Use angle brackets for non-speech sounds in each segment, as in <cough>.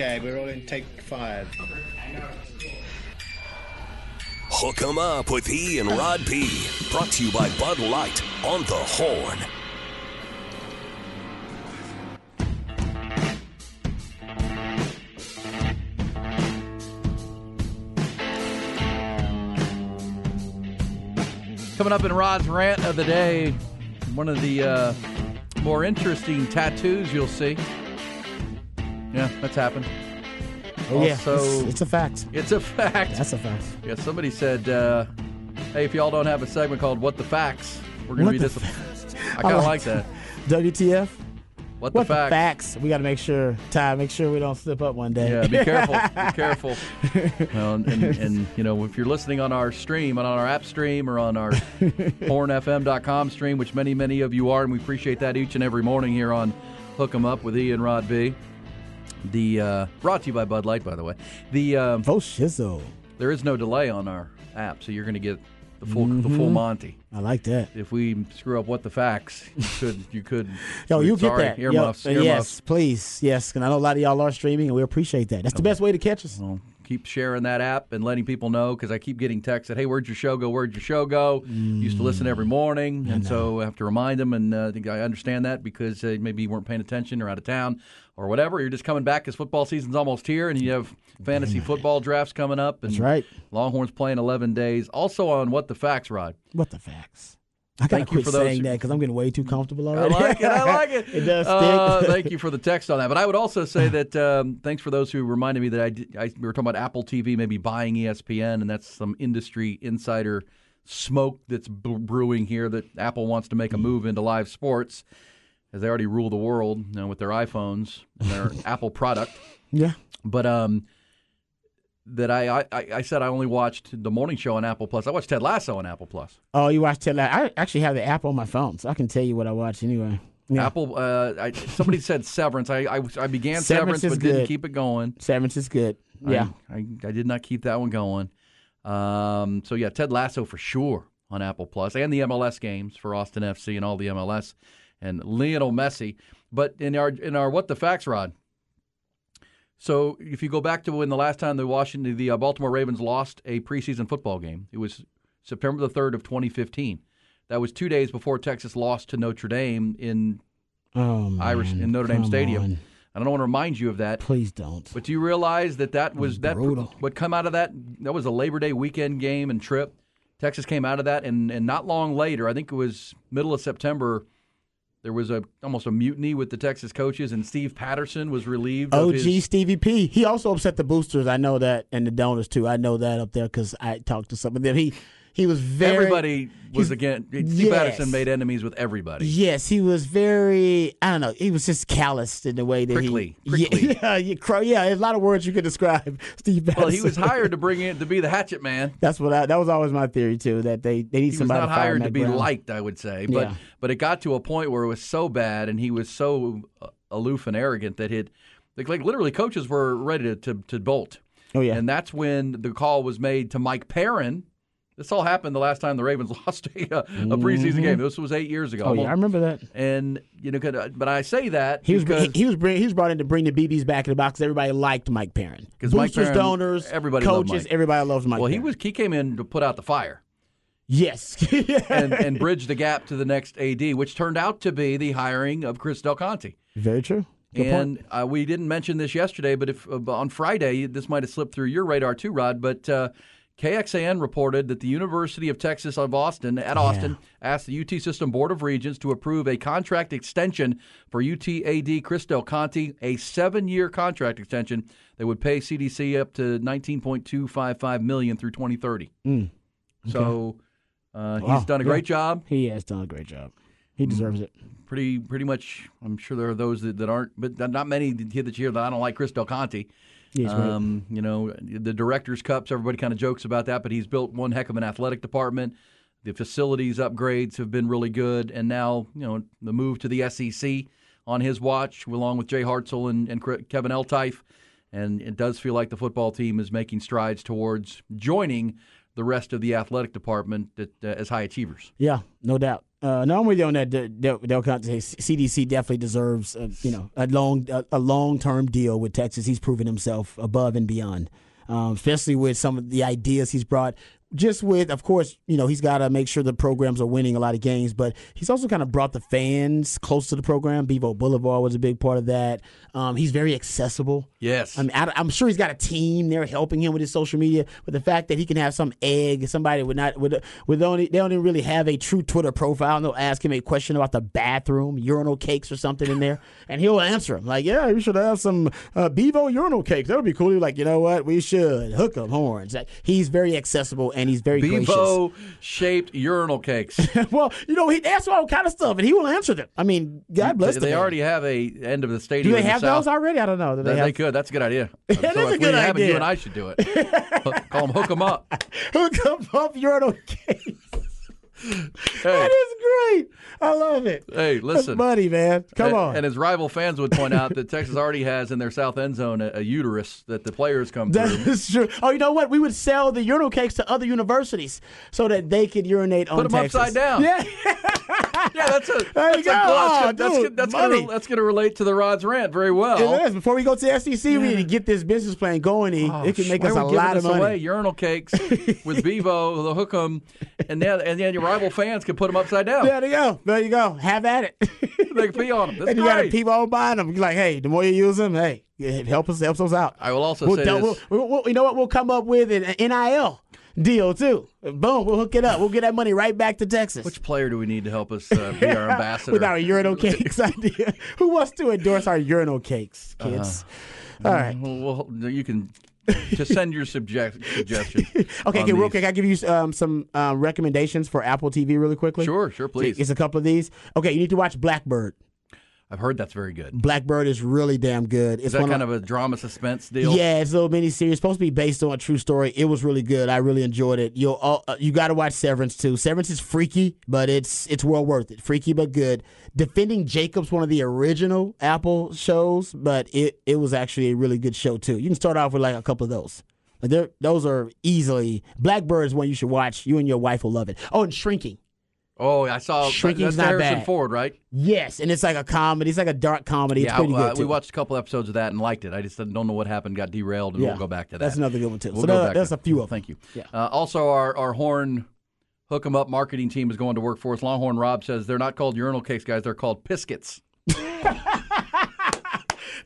Okay, we're all in take five. Hook 'em up with E and Rod P. Brought to you by Bud Light on the Horn. Coming up in Rod's rant of the day, one of the uh, more interesting tattoos you'll see. Yeah, that's happened. Oh, yeah, Also- it's, it's a fact. It's a fact. That's a fact. Yeah, somebody said, uh, "Hey, if y'all don't have a segment called What the Facts, we're going to What be disappointed." I kind of like that. WTF? What the What the facts? facts? We got to make sure, Ty, make sure we don't slip up one day. Yeah, be careful. be <laughs> careful. Well, and, and, and, you know, if you're listening on our stream, on our app stream, or on our <laughs> hornfm.com stream, which many, many of you are, and we appreciate that each and every morning here on Hook 'em Up with Ian Rod B. The uh, brought to you by Bud Light, by the way. The um, Vote shizzle. there is no delay on our app, so you're going to get the full the Mm-hmm. full Monty. I like that. If we screw up what the facts, you <laughs> could you could. Yo, you get that. Yo, Earmuffs. uh, earmuffs. yes, please. Yes, And I know a lot of y'all are streaming, and we appreciate that. That's the best way to catch us. Well, keep sharing that app and letting people know because I keep getting texts that, hey, where'd your show go? Where'd your show go? Used to listen every morning. And so I have to remind them. And uh, I think I understand that because uh, maybe you weren't paying attention or out of town or whatever. You're just coming back because football season's almost here and you have fantasy football drafts coming up. And That's right. Longhorns playing 11 days. Also on What the Facts, Rod. What the facts? I gotta Thank you quit for those saying that because I'm getting way too comfortable I already. like it. I like it. <laughs> it does stick. Uh, <laughs> thank you for the text on that. But I would also say that um, thanks for those who reminded me that I, did, I we were talking about Apple TV maybe buying ESPN, and that's some industry insider smoke that's b- brewing here that Apple wants to make a move into live sports, as they already rule the world you know, with their iPhones and their <laughs> Apple product. yeah. But um, that I, I I said I only watched the morning show on Apple Plus. I watched Ted Lasso on Apple Plus. Oh, you watched Ted Lasso? I actually have the app on my phone, so I can tell you what I watch anyway. Yeah. Apple. Uh, I, somebody said Severance. I, I I began Severance Severance, but didn't good. keep it going. Severance is good. Yeah. I, I, I did not keep that one going. Um, so yeah, Ted Lasso for sure on Apple Plus and the MLS games for Austin FC and all the MLS and Lionel Messi. But in our in our what the facts, Rod. So if you go back to when the last time the Washington the uh, Baltimore Ravens lost a preseason football game, it was September the third of 2015. That was two days before Texas lost to Notre Dame in oh, man. Irish in Notre Dame Stadium. on. I don't want to remind you of that. Please don't. But do you realize that that was that brutal. what come out of that? That was a Labor Day weekend game and trip. Texas came out of that, and and not long later, I think it was middle of September. There was a almost a mutiny with the Texas coaches, and Steve Patterson was relieved. of OG his, Stevie P. He also upset the boosters. I know that, and the donors too. I know that up there because I talked to some of them. He he was very everybody was again. Steve Yes. Patterson made enemies with everybody. Yes, he was very. I don't know. He was just calloused in the way that Prickly, he. prickly. Yeah, <laughs> yeah, yeah. A lot of words you could describe <laughs> Steve Patterson. Well, he was hired to <laughs> bring in to be the hatchet man. That's what I. That was always my theory too. That they they need He was somebody not to fire hired to be Brown. liked, I would say. But Yeah. but it got to a point where it was so bad, and he was so uh, aloof and arrogant that it, like, like literally, coaches were ready to, to, to bolt. Oh yeah. And that's when the call was made to Mike Perrin. This all happened the last time the Ravens <laughs> lost a, uh, a preseason game. This was eight years ago. Mm-hmm. oh yeah, I remember that. And you know, but I say that He was because he, he was bring, he was brought in to bring the BBs back in the box. Everybody liked Mike Perrin. 'Cause Mike Boosters, Perrin, donors, everybody coaches, everybody loves Mike. well, he was he came in to put out the fire. yes, <laughs> and, and bridge the gap to the next AD, which turned out to be the hiring of Chris Del Conte. very true. Good and uh, we didn't mention this yesterday, but if uh, on Friday this might have slipped through your radar too, Rod. But uh, KXAN reported that the University of Texas of Austin at Austin asked the UT System Board of Regents to approve a contract extension for UT AD Chris Del Conte, a seven-year contract extension that would pay CDC up to 19.255 million through 2030. So uh, Wow. he's done a Yeah. great job. He has done a great job. He deserves it. pretty pretty much. I'm sure there are those that, that aren't, but not many here that year that I don't like Chris Del Conte. Um, you know, the directors' cups. Everybody kind of jokes about that, but he's built one heck of an athletic department. The facilities upgrades have been really good, and now you know the move to the SEC on his watch, along with Jay Hartzell and, and Kevin Eltife, and it does feel like the football team is making strides towards joining the rest of the athletic department that, uh, as high achievers. Yeah, no doubt. Uh, no, I'm with you on that. Del, Conte, CDC definitely deserves, uh, you know, a long a, a long term deal with Texas. He's proven himself above and beyond, um, especially with some of the ideas he's brought. Just with, of course, you know, he's got to make sure the programs are winning a lot of games, but he's also kind of brought the fans close to the program. Bevo Boulevard was a big part of that. Um, he's very accessible. Yes. I mean, I, am sure he's got a team there helping him with his social media. But the fact that he can have some egg, somebody would not would would only they don't even really have a true Twitter profile. And they'll ask him a question about the bathroom, urinal cakes or something in there, <laughs> and he'll answer them like, "Yeah, you should have some uh, Bevo urinal cakes. That would be cool." He's like, "You know what? We should hook 'em horns." Like, he's very accessible and he's very gracious. Bevo shaped urinal cakes. <laughs> well, you know, he asks all kind of stuff, and he will answer them. I mean, God bless they, the they already have a end of the stadium. Do they the have South. those already? I don't know. Do They, they, have, they could. That's a good idea. <laughs> That so is a good it, you and I should do it. Call them hook them up. <laughs> hook 'em up urinal cakes. That is great. I love it. hey, listen. That's money, man. Come and, on. And his rival fans would point out that Texas already has in their south end zone a, a uterus that the players come that through. is true. Oh, you know what? We would sell the urinal cakes to other universities so that they could urinate on Put 'em Texas. upside down. Yeah. Yeah, that's a There that's you a go. that's, Oh, that's, dude, that's money. gonna that's gonna relate to the Rod's rant very well. It is. Before we go to the SEC, we need to get this business plan going. E. Oh, it can make us a lot of money. Away? Urinal cakes with Bevo, the hook 'em, and then and then your rival fans can put them upside down. There you go. There you go. Have at it. <laughs> They can pee on them. That's and you got people all buying them. You're like, hey, the more you use them, hey, it help us, helps us out. I will also We'll say do- this. we'll- we'll- you know what? We'll come up with an NIL deal too. Boom, we'll hook it up. We'll get that money right back to Texas. Which player do we need to help us uh, be our ambassador? <laughs> with our urinal <laughs> cakes idea. Who wants to endorse our urinal cakes, kids? Uh-huh. All right. Well, well, you can just send your subject, suggestion. <laughs> Okay, okay, real quick. I give you um, some uh, recommendations for Apple TV really quickly. Sure, sure, please. It's a couple of these. Okay, you need to watch Blackbird. I've heard that's very good. Blackbird is really damn good. It's Is that kind of a drama suspense deal? Yeah, it's a little mini series. Supposed to be based on a true story. It was really good. I really enjoyed it. You'll uh, uh, you got to watch Severance too. Severance is freaky, but it's it's well worth it. Freaky but good. Defending Jacob's one of the original Apple shows, but it it was actually a really good show too. You can start off with like a couple of those. Like those are easily Blackbird is one you should watch. You and your wife will love it. Oh, and Shrinking. Oh, I saw. Shrinking's that's not Harrison bad. Ford, right? Yes, and it's like a comedy. It's like a dark comedy. It's yeah, pretty uh, good. we watched a couple episodes of that and liked it. I just don't know what happened, got derailed, and Yeah, we'll go back to that. that's another good one, too. We'll So go back there's to- a few of them. Thank you. Yeah. Uh, also, our our Horn Hook 'em Up marketing team is going to work for us. Longhorn Rob says they're not called urinal cakes, guys. They're called Piscuits. <laughs>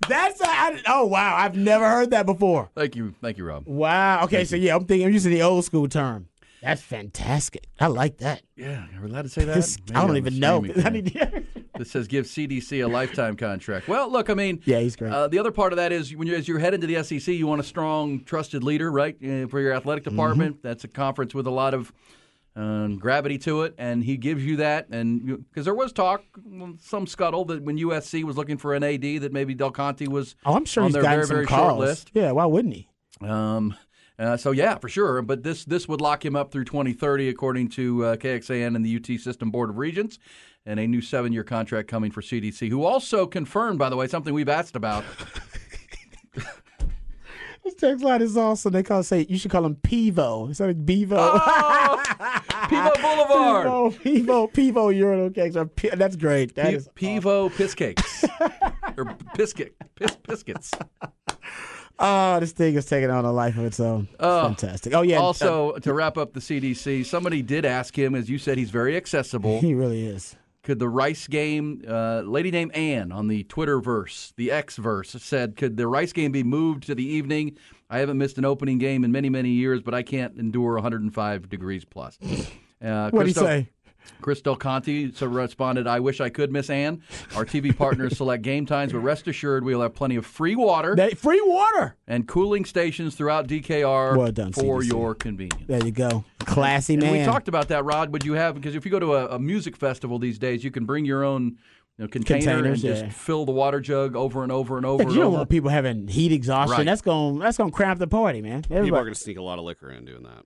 That's a, I, oh wow, I've never heard that before. Thank you, thank you, Rob. Wow. Okay, so yeah, I'm thinking I'm using the old school term. That's fantastic. I like that. Yeah, are we allowed to say <laughs> that? This- I don't on even know. streaming <laughs> I thing. mean, <laughs> This says give CDC a lifetime contract. Well, look, I mean, Yeah, he's great. Uh, the other part of that is when you as you're head into the SEC, you want a strong, trusted leader, right, uh, for your athletic Mm-hmm. department. That's a conference with a lot of um, gravity to it, and he gives you that. And because there was talk, some scuttle that when USC was looking for an AD, that maybe Del Conte was oh, I'm sure on he's their gotten very some very calls. short list. Yeah, why wouldn't he? Um, uh, so yeah, for sure. But this this would lock him up through 2030, according to uh, KXAN and the UT System Board of Regents, and a new seven-year contract coming for CDC, who also confirmed, by the way, something we've asked about. <laughs> This text line is awesome. They call say you should call him Pivo instead of Bevo. Oh, <laughs> Pivo Boulevard. Pivo, Pivo, Pivo urinal cakes. P- that's great. That P- is Pivo piss cakes <laughs> or biscuit piss biscuits. Oh, this thing is taking on a life of its own. It's Oh. fantastic. Oh yeah. uh, Also, to wrap up the CDC, somebody did ask him, as you said, he's very accessible. <laughs> he really is. Could the Rice game, uh, lady named Ann on the Twitter verse, the X verse, said, could the Rice game be moved to the evening? I haven't missed an opening game in many, many years, but I can't endure 105 degrees plus. <laughs> Uh, What do you say? Chris Del Conte responded, I wish I could miss Ann. Our TV partners select game times, but rest assured we'll have plenty of free water That, free water. and cooling stations throughout DKR Well done, for CDC. your convenience. There you go. Classy And man. we talked about that, Rod. Would you have because if you go to a, a music festival these days, you can bring your own you know, container Containers, and yeah. just fill the water jug over and over and over Yeah, 'cause and you don't over. want people having heat exhaustion. Right. That's going that's going to cramp the party, man. People are going to sneak a lot of liquor in doing that.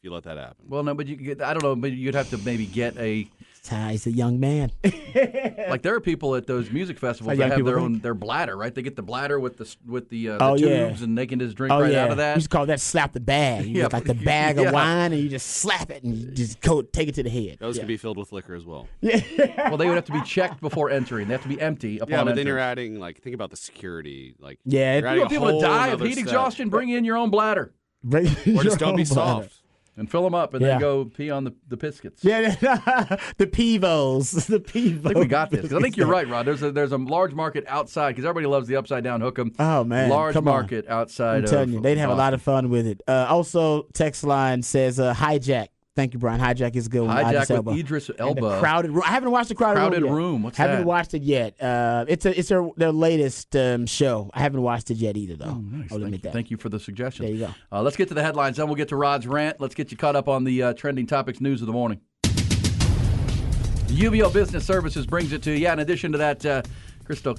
If you let that happen. Well, no, but you get, I don't know, but you'd have to maybe get a Ty, he's a young man. <laughs> like there are people at those music festivals that have their think. own their bladder, right? They get the bladder with the with the, uh, Oh, the yeah. tubes, and they can just drink Oh right yeah, out of that. you just call that slap the bag. You <laughs> Yeah, get like the bag <laughs> yeah. of wine, and you just slap it and you just go take it to the head. Those yeah. can be filled with liquor as well. Yeah. well, they would have to be checked before entering. They have to be empty upon Yeah, but then you're adding like think about the security. Like Yeah, it- you're You adding want people to die of heat step. exhaustion? Bring in your own bladder or just don't be soft. And fill them up, and Yeah. then go pee on the the biscuits. Yeah, <laughs> the pivos, <laughs> the pivos. I think we got this. I think you're <laughs> right, Rod. There's a there's a large market outside because everybody loves the upside down hook'em. Oh, man, large come on. market outside. I'm telling of you, they'd have a lot of fun with it. Uh, also, text line says uh, hijack. Thank you, Brian. Hijack is good. one. Hijack Idris with Elba. Idris Elba. the crowded room. I haven't watched the crowded, Crowded room. Room, what's haven't that? watched it yet. Uh, it's a it's their their latest um, show. I haven't watched it yet either, though. Oh, Nice. I'll Thank, admit you. that. Thank you for the suggestion. There you go. Uh, let's get to the headlines. Then we'll get to Rod's rant. Let's get you caught up on the uh, trending topics news of the morning. UBEO Business Services brings it to you. Yeah, in addition to that, uh, Chris Del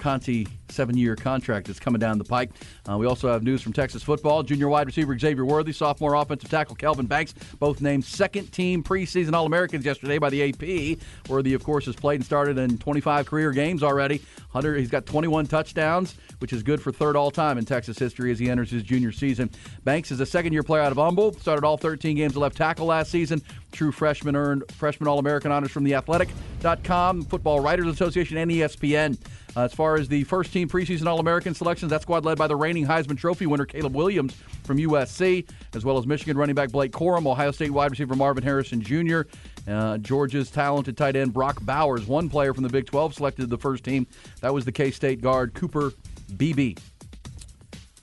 Conte seven-year contract that's coming down the pike. Uh, we also have news from Texas football. Junior wide receiver Xavier Worthy, sophomore offensive tackle Kelvin Banks, both named second-team preseason All-Americans yesterday by the AP. Worthy, of course, has played and started in 25 career games already. Hunter, he's got 21 touchdowns, which is good for third all-time in Texas history as he enters his junior season. Banks is a second-year player out of Humble. Started all 13 games of left tackle last season. True freshman earned freshman All-American honors from the Athletic.com, Football Writers Association, and ESPN. Uh, as far as the first team preseason All American selections, that squad led by the reigning Heisman Trophy winner Caleb Williams from USC, as well as Michigan running back Blake Corum, Ohio State wide receiver Marvin Harrison Jr., uh, Georgia's talented tight end Brock Bowers. One player from the Big 12 selected the first team. That was the K State guard Cooper Beebe.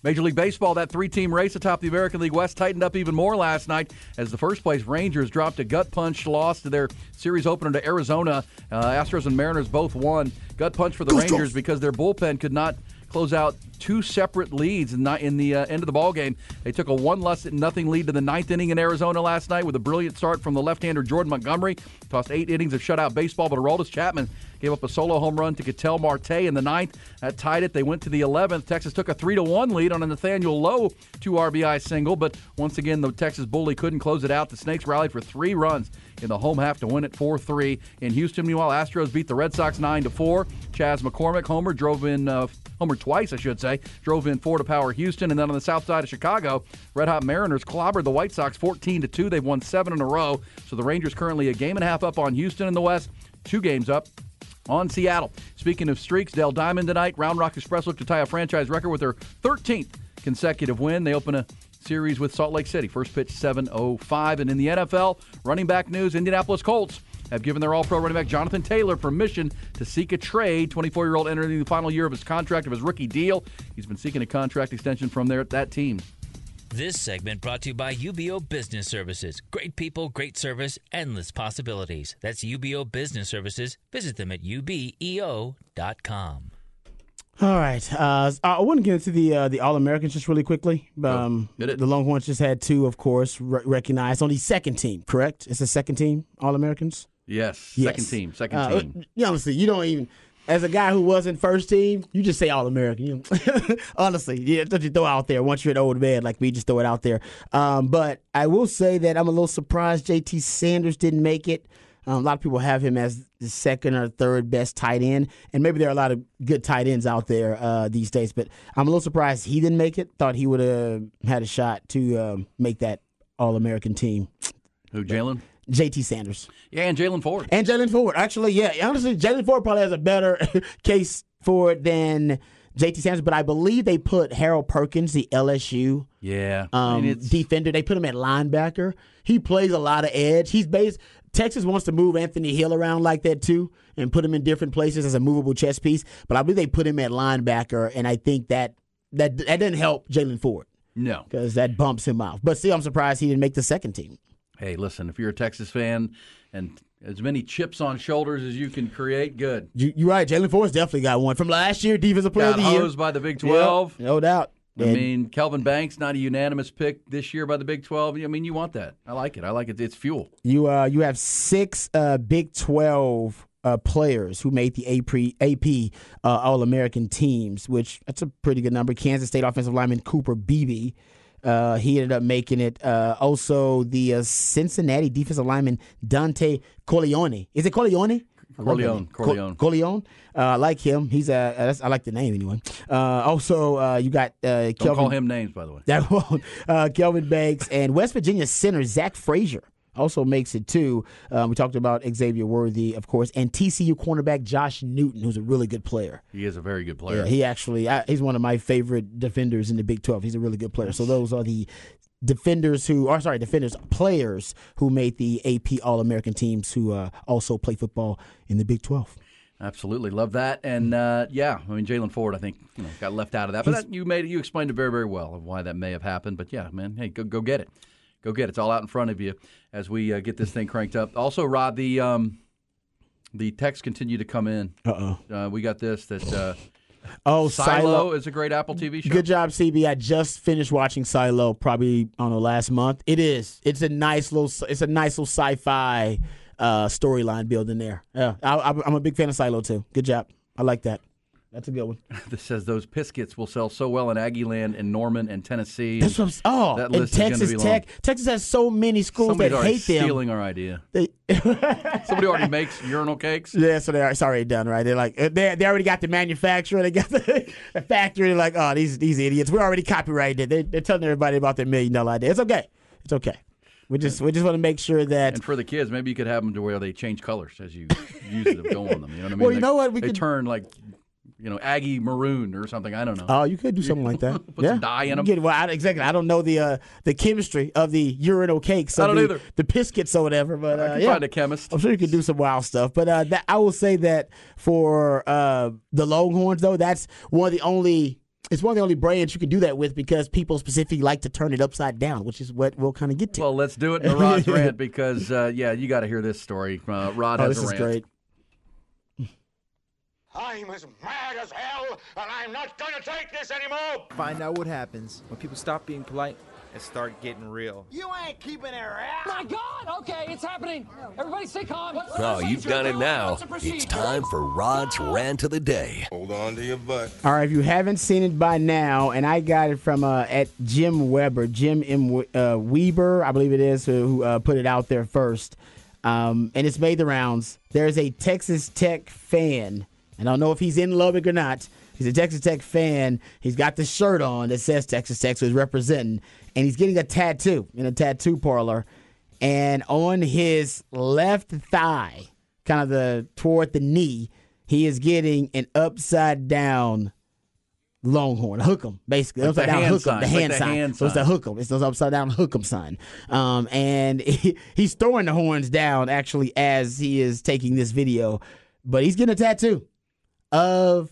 Major League Baseball, that three team race atop the American League West tightened up even more last night as the first place Rangers dropped a gut punch loss to their series opener to Arizona. Uh, Astros and Mariners both won. Gut punch for the Rangers because their bullpen could not close out two separate leads in, in the uh, end of the ball game. They took a one less nothing lead to the ninth inning in Arizona last night with a brilliant start from the left-hander Jordan Montgomery. Tossed eight innings of shutout baseball, but Aroldis Chapman gave up a solo home run to Ketel Marte in the ninth. That tied it. They went to the 11th. Texas took a three to one lead on a Nathaniel Lowe two RBI single, but once again the Texas Bully couldn't close it out. The Snakes rallied for three runs in the home half to win it 4-3. In Houston, meanwhile, Astros beat the Red Sox 9 to 4. Chas McCormick homer drove in uh, homer twice, I should say, drove in four to power Houston, and then on the south side of Chicago, Red Hot Mariners clobbered the White Sox 14 to 2. They've won seven in a row, so the Rangers currently a game and a half up on Houston in the West, two games up on Seattle. Speaking of streaks, Dell Diamond tonight, Round Rock Express look to tie a franchise record with their 13th consecutive win. They open a series with Salt Lake City. First pitch 7:05, and in the NFL, running back news: Indianapolis Colts have given their All-Pro running back Jonathan Taylor permission to seek a trade. 24-year-old entering the final year of his contract of his rookie deal. He's been seeking a contract extension from there at that team. This segment brought to you by UBEO Business Services. Great people, great service, endless possibilities. That's UBEO Business Services. Visit them at ubeo.com. All right. Uh, I want to get into the uh, the All Americans just really quickly. Um, Get it. The Longhorns just had two, of course, re- recognized on the second team. Correct? It's the second team All Americans. Yes, Yes. second team, second Uh, team. You honestly, you don't even. As a guy who wasn't first team, you just say All American. <laughs> Honestly, yeah, don't you throw out there once you're an old man like me, just throw it out there. Um, but I will say that I'm a little surprised JT Sanders didn't make it. Um, a lot of people have him as the second or third best tight end, and maybe there are a lot of good tight ends out there uh, these days. But I'm a little surprised he didn't make it. Thought he would have had a shot to um, make that All American team. Who, Jaylan? JT Sanders. Yeah, and Jaylan Ford. And Jaylan Ford. Actually, yeah. Honestly, Jaylan Ford probably has a better <laughs> case for it than JT Sanders, but I believe they put Harold Perkins, the LSU Yeah, um, I mean, it's- defender, they put him at linebacker. He plays a lot of edge. He's based. Texas wants to move Anthony Hill around like that too, and put him in different places as a movable chess piece. But I believe they put him at linebacker, and I think that that that didn't help Jaylan Ford no. because that bumps him out. But still, I'm surprised he didn't make the second team. Hey, listen, if you're a Texas fan and as many chips on shoulders as you can create, good. You, you're right. Jaylan Ford's definitely got one from last year, defensive player Got of the year. by the Big 12. Yep, no doubt. I And mean, Kelvin Banks, not a unanimous pick this year by the Big 12. I mean, you want that. I like it. I like it. It's fuel. you uh you have six uh Big Twelve uh, players who made the AP, AP uh, All American teams, which that's a pretty good number. Kansas State offensive lineman Cooper Beebe. Uh, he ended up making it. Uh, also, the uh, Cincinnati defensive lineman Dontay Corleone. Is it Corleone? I love that Corleone. Corleone. Corleone. Uh, I like him. He's a. Uh, that's- I like the name anyway. Uh, also, uh, you got uh, Don't Kelvin. call him names, by the way. <laughs> That uh, Kelvin Banks and West Virginia center Zach Frazier also makes it too. Um, we talked about Xavier Worthy, of course, and TCU cornerback Josh Newton, who's a really good player. He is a very good player. Yeah, he actually I, he's one of my favorite defenders in the Big Twelve. He's a really good player. So those are the defenders who, or sorry, defenders players who made the AP All American teams who uh, also play football in the Big Twelve. Absolutely love that, and uh, yeah, I mean Jaylan Ford, I think you know got left out of that, but that, you made it. You explained it very, very well of why that may have happened. But yeah, man, hey, go go get it, go get it. It's all out in front of you as we uh, get this thing cranked up. Also, Rod, the um, the texts continue to come in. Uh-oh. Uh, we got this that uh, Oh, Silo, is a great Apple TV show. Good job, CB. I just finished watching Silo, probably on don't last month. It is. It's a nice little. It's a nice little sci-fi uh, storyline building there. Yeah, I, I, I'm a big fan of Silo too. Good job. I like that. That's a good one. <laughs> this says those Piscuits will sell so well in Aggieland and Norman and Tennessee. That's what I'm, oh, That and list is gonna Texas. Tech. Texas has so many schools Somebody's that hate them. stealing our idea. They, <laughs> Somebody already makes urinal cakes. yeah, so they're it's already done, right? They're like uh, they they already got the manufacturer, they got <laughs> the, the factory. They're like, oh, these these idiots. We're already copyrighted it. They, they're telling everybody about their million dollar idea. It's okay. It's okay. We just we just want to make sure that And for the kids, maybe you could have them to where they change colors as you use them, go on them. You know what I mean? Well, you They- know what? We they could- turn like, you know, Aggie maroon or something. I don't know. Oh, you could do something like <laughs> that. Put yeah. some dye in You 'em. Get, well, I, exactly. I don't know the uh, the chemistry of the urinal cakes. I don't the, either. The biscuits or whatever. But uh, yeah. find a chemist. I'm sure you could do some wild stuff. But uh, that, I will say that for uh, the Longhorns, though, that's one of the only. It's one of the only brands you can do that with because people specifically like to turn it upside down, which is what we'll kind of get to. Well, let's do it in Rod's <laughs> rant because, uh, yeah, you got to hear this story. Uh, Rod oh, has this a is great. I'm as mad as hell, and I'm not gonna take this anymore! Find out what happens when people stop being polite and start getting real. You ain't keeping it around! My God! Okay, it's happening. Everybody stay calm. Oh, you've done it now. It's time for Rod's rant of the day. Hold on to your butt. All right, if you haven't seen it by now, and I got it from uh, at Jim Weber, Jim M. We- Uh, Weber, I believe it is, who, who uh, put it out there first, um, and it's made the rounds. There's a Texas Tech fan. I don't know if he's in Lubbock or not. He's a Texas Tech fan. He's got the shirt on that says Texas Tech, so he's representing, and he's getting a tattoo in a tattoo parlor, and on his left thigh, kind of the toward the knee, he is getting an upside down Longhorn, hook 'em, basically. Like upside the down hand hook 'em, sign. the It's like hand the sign. hand so it's the hook 'em. It's those upside down hook 'em sign. Um, and <laughs> he, he's throwing the horns down actually as he is taking this video, but he's getting a tattoo of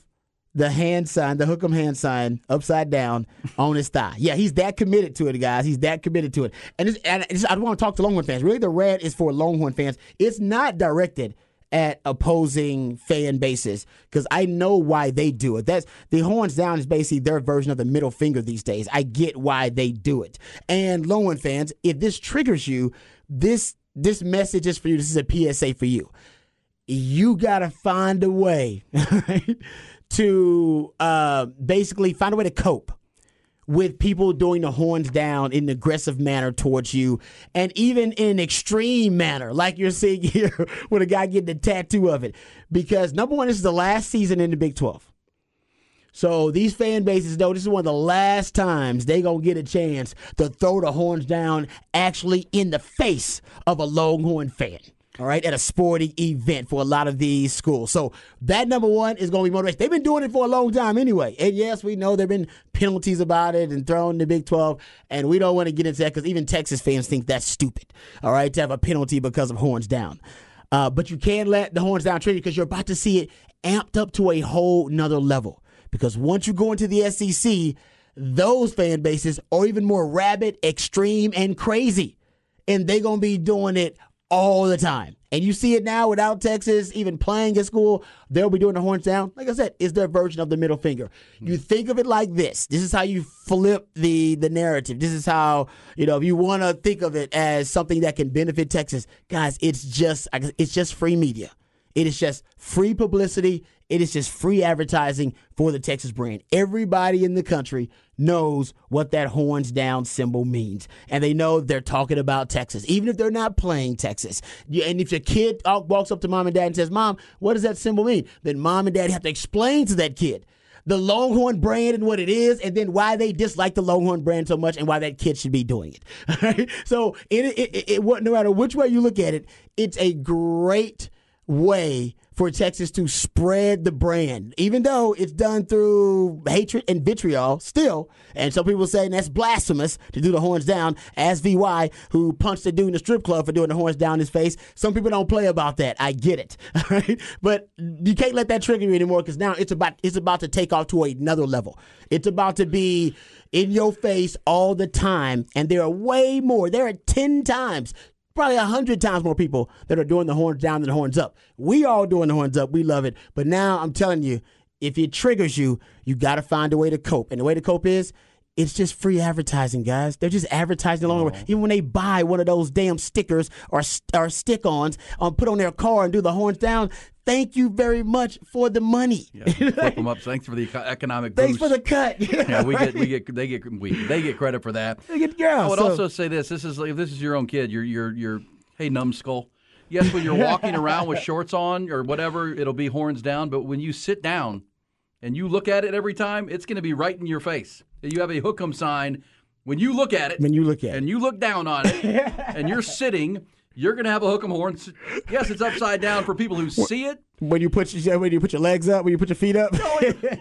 the hand sign, the hook 'em hand sign, upside down on his thigh. Yeah, he's that committed to it, guys. He's that committed to it. And, it's, and it's, I want to talk to Longhorn fans. Really, the red is for Longhorn fans. It's not directed at opposing fan bases because I know why they do it. That's the horns down is basically their version of the middle finger these days. I get why they do it. And Longhorn fans, if this triggers you, this this message is for you. This is a PSA for you you gotta find a way <laughs> right, to uh, basically find a way to cope with people doing the horns down in an aggressive manner towards you, and even in an extreme manner, like you're seeing here with a guy getting a tattoo of it. Because number one, this is the last season in the Big Twelve. So these fan bases know this is one of the last times they gonna get a chance to throw the horns down actually in the face of a Longhorn fan. All right, at a sporting event for a lot of these schools. So that number one is going to be motivation. They've been doing it for a long time anyway. And yes, we know there have been penalties about it and thrown the Big 12. And we don't want to get into that because even Texas fans think that's stupid. All right, to have a penalty because of horns down. Uh, but you can't let the horns down trigger because you're about to see it amped up to a whole nother level. Because once you go into the SEC, those fan bases are even more rabid, extreme, and crazy. And they're going to be doing it all the time. And you see it now without Texas even playing at school, they'll be doing the horns down. Like I said, it's their version of the middle finger. You hmm. think of it like this. This is how you flip the the narrative. This is how, you know, if you want to think of it as something that can benefit Texas, guys, it's just it's just free media. It is just free publicity. It is just free advertising for the Texas brand. Everybody in the country knows what that horns down symbol means. And they know they're talking about Texas, even if they're not playing Texas. And if your kid walks up to mom and dad and says, Mom, what does that symbol mean? Then mom and dad have to explain to that kid the Longhorn brand and what it is, and then why they dislike the Longhorn brand so much and why that kid should be doing it. <laughs> So it, it, it, it, no matter which way you look at it, it's a great way for Texas to spread the brand, even though it's done through hatred and vitriol still. And some people say that's blasphemous to do the horns down, as VY, who punched a dude in the strip club for doing the horns down his face. Some people don't play about that. I get it. <laughs> All right. But you can't let that trigger you anymore because now it's about it's about to take off to another level. It's about to be in your face all the time. And there are way more. There are 10 times probably a hundred times more people that are doing the horns down than the horns up. We all doing the horns up. We love it. But now I'm telling you, if it triggers you, you got to find a way to cope. And the way to cope is, it's just free advertising, guys. They're just advertising along the way. Even when they buy one of those damn stickers or or stick-ons, um, put on their car and do the horns down. Thank you very much for the money. Yeah, <laughs> flip them up. Thanks for the economic Thanks boost. for the cut. <laughs> yeah, we get we get they get we they get credit for that. Get- yeah, I would so- also say this: this is if this is your own kid, you're you're you're hey numbskull. Yes, when you're walking around with <laughs> shorts on or whatever, it'll be horns down. But when you sit down and you look at it every time, it's going to be right in your face. You have a hook'em sign. When you look at it, When you look at it. and you look down on it, and you're sitting, you're going to have a hook'em horn. Yes, it's upside down for people who see it. When you put your, when you put your legs up, when you put your feet up.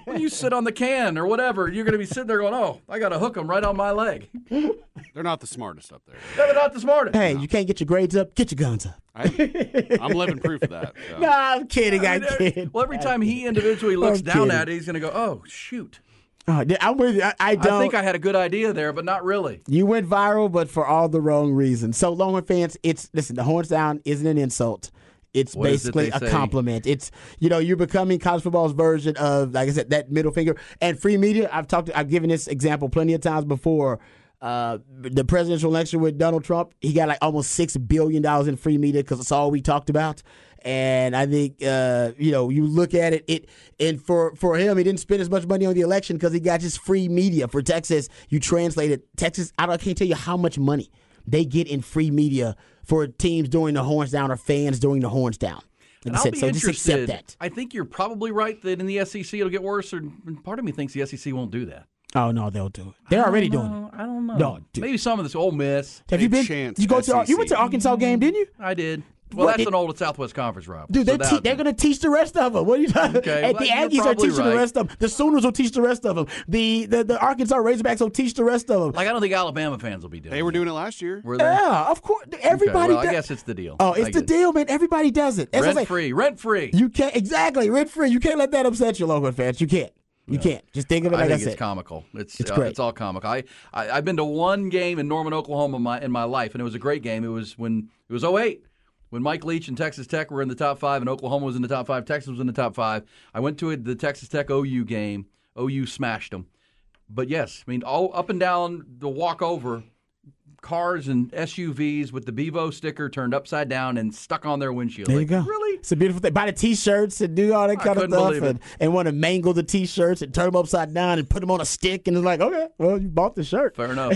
when you sit on the can or whatever, you're going to be sitting there going, "Oh, I got to hook 'em right on my leg." They're not the smartest up there. They're not the smartest. hey, you can't get your grades up. Get your guns up. I, I'm living proof of that. so. <laughs> Nah, I'm kidding. I, I mean, kid. Well, every time he individually looks I'm down kidding. at it, he's going to go, "Oh, shoot." Oh, I'm with you. I, I I don't. think I had a good idea there, but not really. You went viral, but for all the wrong reasons. So, Longhorn fans, it's listen. The horns sound isn't an insult. It's What it basically they a say? compliment. It's you know you're becoming college football's version of like I said that middle finger and free media. I've talked. I've given this example plenty of times before. Uh, the presidential election with Donald Trump, he got like almost six billion dollars in free media because it's all we talked about. And I think uh, you know you look at it, it and for for him, he didn't spend as much money on the election because he got just free media. For Texas, you translated Texas. I, don't, I can't tell you how much money they get in free media for teams doing the horns down or fans doing the horns down. Like I'll said, be so just interested. accept that. I think you're probably right that in the SEC it'll get worse. Or part of me thinks the SEC won't do that. Oh no, they'll do it. They're already doing it. I don't know. No, dude. Maybe some of this Ole Miss. Have you been? chance You go to you went to Arkansas game, didn't you? I did. Well, What that's did- an old Southwest Conference, Rob. Dude, they're, that- te- they're going to teach the rest of them. What are you talking Okay, And well, the you're Aggies are teaching right. the rest of them. The Sooners will teach the rest of them. The, the, the Arkansas Razorbacks will teach the rest of them. Like I don't think Alabama fans will be doing. They were doing it last year. Were they? yeah, of course. Everybody Okay, well, I does. guess it's the deal. Oh, I it's the get deal, man. Everybody does it. That's Rent saying. free, rent free. You can't exactly rent free. You can't let that upset you, local fans. You can't. You can't. Just think of it I like I, think said. it's comical. It's It's uh, great. it's all comical. I, I I've been to one game in Norman, Oklahoma, my in my life, and it was a great game. It was when it was 08 when Mike Leach and Texas Tech were in the top five, and Oklahoma was in the top five. Texas was in the top five. I went to it, the Texas Tech OU game. OU smashed them. But yes, I mean, all up and down the walk over, cars and SUVs with the Bevo sticker turned upside down and stuck on their windshield. There you Like, go. Really? It's a beautiful thing. Buy the T-shirts and do all that I kind of stuff, and, and want to mangle the T-shirts and turn them upside down and put them on a stick, and it's like, okay, well, you bought the shirt. Fair enough.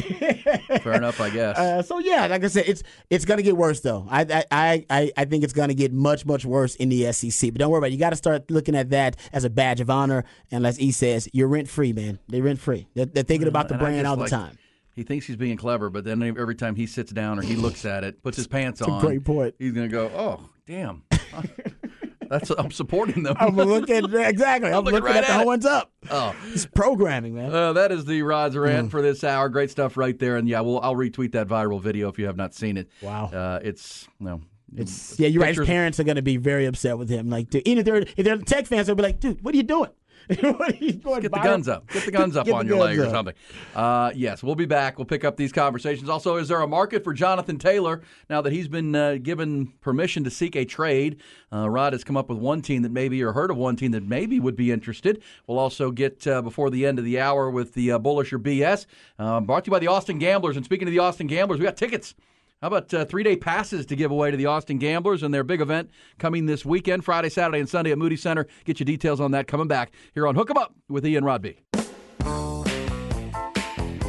Fair enough, I guess. <laughs> Uh, so yeah, like I said, it's it's gonna get worse though. I I- I I, think it's gonna get much much worse in the SEC. But don't worry about it. You got to start looking at that as a badge of honor. And as E says, you're rent free, man. They're rent free. They're, they're thinking about the And brand all the like- time. He thinks he's being clever, but then every time he sits down or he looks at it, puts his pants on, great point. he's going to go, "Oh, damn." <laughs> That's I'm supporting them. I'm looking exactly. <laughs> I'm, looking looking, right at the at it. horns up. oh. It's programming, man. Uh, that is the Rods Mm. for this hour. Great stuff right there, and yeah, we'll I'll retweet that viral video if you have not seen it. Wow. uh, it's no, It's yeah, you're right. His parents are going to be very upset with him. Like, dude, even if they're if they're Tech fans, they'll be like, "Dude, what are you doing? <laughs> what are you? Get the viral?" guns up. Get the guns <laughs> up on your leg or something. Uh, yes, we'll be back. We'll pick up these conversations. Also, is there a market for Jonathan Taylor now that he's been uh, given permission to seek a trade? Uh, Rod has come up with one team that maybe, or heard of one team that maybe would be interested. We'll also get uh, before the end of the hour with the uh, Bullish or BS, uh, brought to you by the Austin Gamblers. And speaking of the Austin Gamblers, we got tickets How about uh, three day passes to give away to the Austin Gamblers and their big event coming this weekend, Friday, Saturday, and Sunday at Moody Center? Get you details on that coming back here on Hook 'em Up with Ian Rodby.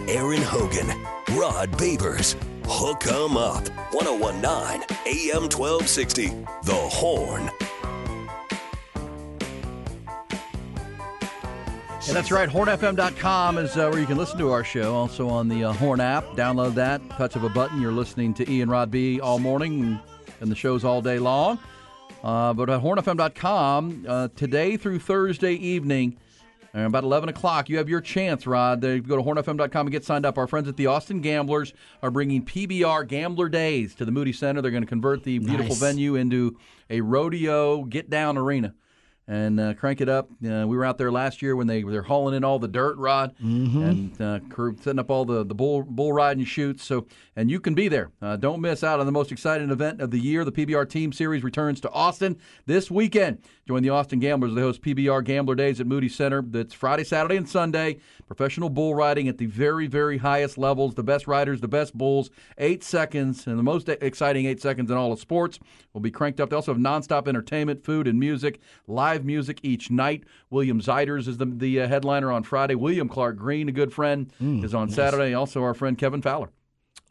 Aaron Hogan, Rod Babers, Hook 'em Up, 1019 AM 1260, The Horn. Yeah, that's right. HornFM.com is uh, where you can listen to our show. Also on the uh, Horn app. Download that. Touch of a button. You're listening to Ian Rod B all morning and the shows all day long. Uh, but at HornFM.com, uh, today through Thursday evening, uh, about 11 o'clock, you have your chance, Rod. To go to HornFM.com and get signed up. Our friends at the Austin Gamblers are bringing PBR Gambler Days to the Moody Center. They're going to convert the beautiful Nice. venue into a rodeo get down arena and uh, crank it up. Uh, we were out there last year when they were hauling in all the dirt, Rod, and uh, crew- setting up all the, the bull bull riding chutes. So, and you can be there. Uh, don't miss out on the most exciting event of the year. The PBR Team Series returns to Austin this weekend. Join the Austin Gamblers. They host PBR Gambler Days at Moody Center. That's Friday, Saturday, and Sunday. Professional bull riding at the very, very highest levels. The best riders, the best bulls. Eight seconds, and the most exciting eight seconds in all of sports will be cranked up. They also have nonstop entertainment, food, and music. Live music each night. William Ziders is the, the uh, headliner on Friday. William Clark Green, a good friend, is on Saturday. Also, our friend Kevin Fowler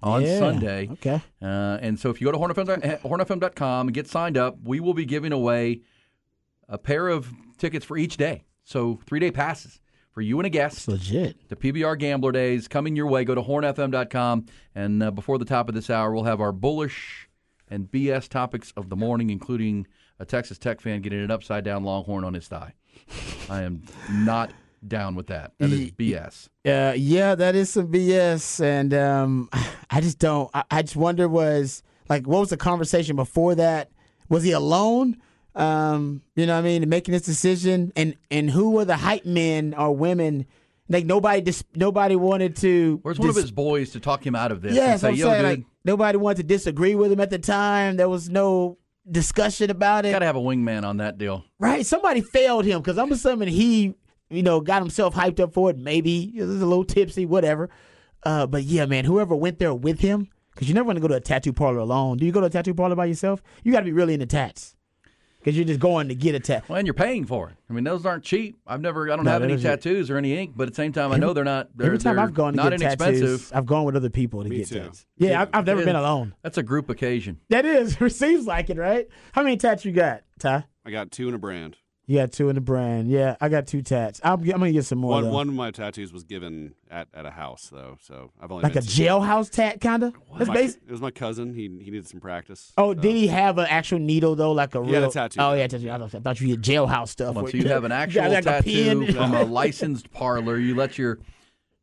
on Yeah, Sunday. okay. Uh, and so if you go to hornfm, hornfm.com and get signed up, we will be giving away a pair of tickets for each day. So three day passes for you and a guest. Legit. The PBR Gambler Days coming your way. Go to hornfm.com. And uh, before the top of this hour, we'll have our bullish and BS topics of the morning, including a Texas Tech fan getting an upside down longhorn on his thigh. <laughs> I am not down with that. That is BS. Uh, yeah, that is some BS, and um, <sighs> I just don't. I, I just wonder was like, what was the conversation before that? Was he alone? Um, you know, what I mean, making this decision, and and who were the hype men or women? Like nobody, dis- nobody wanted to. Where's one of his boys to talk him out of this Yeah, and say, I'm yo, saying dude, like nobody wanted to disagree with him at the time. There was no discussion about it. got to have a wingman on that deal. Right. Somebody failed him because I'm assuming he, you know, got himself hyped up for it. Maybe he was a little tipsy, whatever. Uh, but yeah, man, whoever went there with him, because you never want to go to a tattoo parlor alone. Do you go to a tattoo parlor by yourself? You got to be really into tats because you're just going to get a tattoo. Well, and you're paying for it. I mean, those aren't cheap. I've never, I don't No, have any is it. tattoos or any ink, but at the same time, I know they're not. They're, Every time I've gone to not get inexpensive. tattoos, I've gone with other people to Me get too. tats. Yeah, I've, I've never It been is- alone. That's a group occasion. That is. <laughs> It seems like it, right? How many tats you got, Ty? I got two in a brand. You got two in the brand. Yeah, I got two tats. I'm, I'm gonna get some more. One, though. one of my tattoos was given at, at a house though, so I've only like a jailhouse tat, kind of. That's My- basic. It was my cousin. He he needed some practice. Oh, so- did he have an actual needle though, like a He real? had a tattoo. Oh yeah, tattoo. I thought, I thought you had jailhouse stuff. Well, where so you have an <laughs> actual like tattoo pin. from a <laughs> licensed parlor. You let your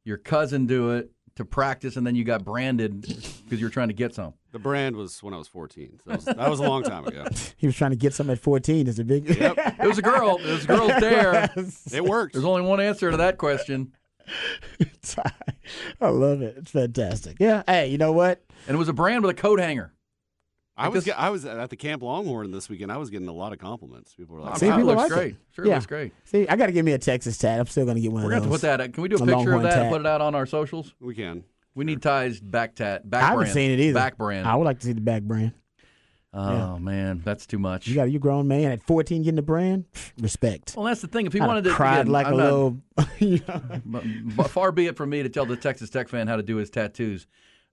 your cousin do it to practice, and then you got branded because you're trying to get some. The brand was when I was 14. So that, was, that was a long time ago. <laughs> he was trying to get some at 14. Is a big. Yep, It was a girl. It was a girl's <laughs> dare. it worked. There's only one answer to that question, <laughs> I love it. It's fantastic. Yeah. Hey, you know what? and it was a brand with a coat hanger. I was I was at the Camp Longhorn this weekend. I was getting a lot of compliments. People were like, See, Sure, it people looks like it. great. Sure, Yeah. it looks great. See, I got to give me a Texas tat. I'm still gonna get one We're of gonna have those. to put that. Can we do a A picture of that tat. and put it out on our socials? "We can." We need ties back tat back I haven't brand. seen it either. Back brand. I would like to see the back brand. Oh Yeah. man, that's too much. You got a you grown man at 14 getting the brand. Respect. well, that's the thing. If he I'd wanted to, cried again, like I'm a not- little. <laughs> You know, far be it from me to tell the Texas Tech fan how to do his tattoos.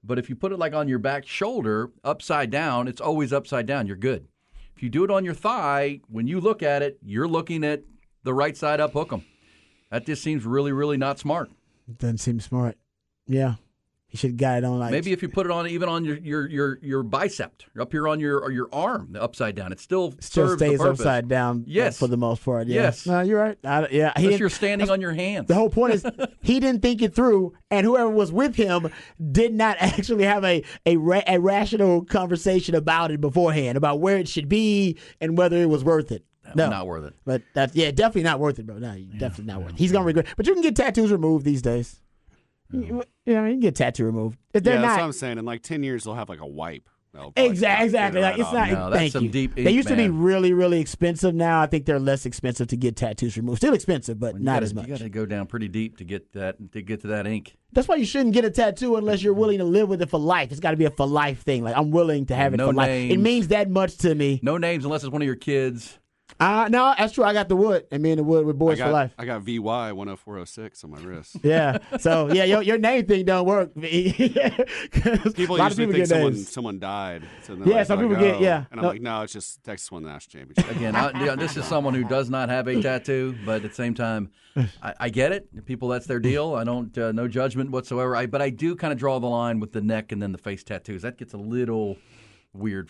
But if you put it like on your back shoulder, upside down, it's always upside down. You're good. If you do it on your thigh, when you look at it, you're looking at the right side up hook 'em. That just seems really, really not smart. doesn't seem smart. Yeah, he should have got it on like Maybe if you put it on even on your your your, your bicep, up here on your or your arm, upside down, it still still serves stays purpose. upside down. uh, Yes. for the most part. Yeah. Yes. no, you're right. I, yeah, he Unless you're standing on your hands. The whole point is <laughs> he didn't think it through, and whoever was with him did not <laughs> actually have a a, ra- a rational conversation about it beforehand, about where it should be and whether it was worth it. No, Not worth it. But that's yeah, definitely not worth it, bro. No, definitely not worth it. He's gonna regret. But you can get tattoos removed these days. You, mm. you know, you can get tattoo removed. If They're yeah, that's what. I'm saying. In like 10 years, they'll have like a wipe Exactly, exactly. Like, it's right not. off. No, that's thank some you. deep they ink, used to be really, really expensive. Now I think they're less expensive to get tattoos removed. Still expensive, but You not gotta- as much. You got to go down pretty deep to get that to get to that ink. That's why you shouldn't get a tattoo unless you're willing to live with it for life. It's got to be a for life thing. Like I'm willing to have it No for life. It names. means that much to me. No names unless it's one of your kids. Uh, no, that's true. I got the wood, and me and the wood with boys got, for life. I got VY 10406 on my wrist. <laughs> Yeah. So yeah, your, your name thing don't work. <laughs> People a lot of usually people think get someone names. someone died. So Yeah, like- some like, people get- oh. yeah. And I'm No. like, no, it's just Texas won the national championship. Again, I, yeah, this is someone who does not have a <laughs> tattoo, but at the same time, I, I get it. People, that's their deal. I don't, uh, no judgment whatsoever. I, but I do kind of draw the line with the neck and then the face tattoos. That gets a little weird.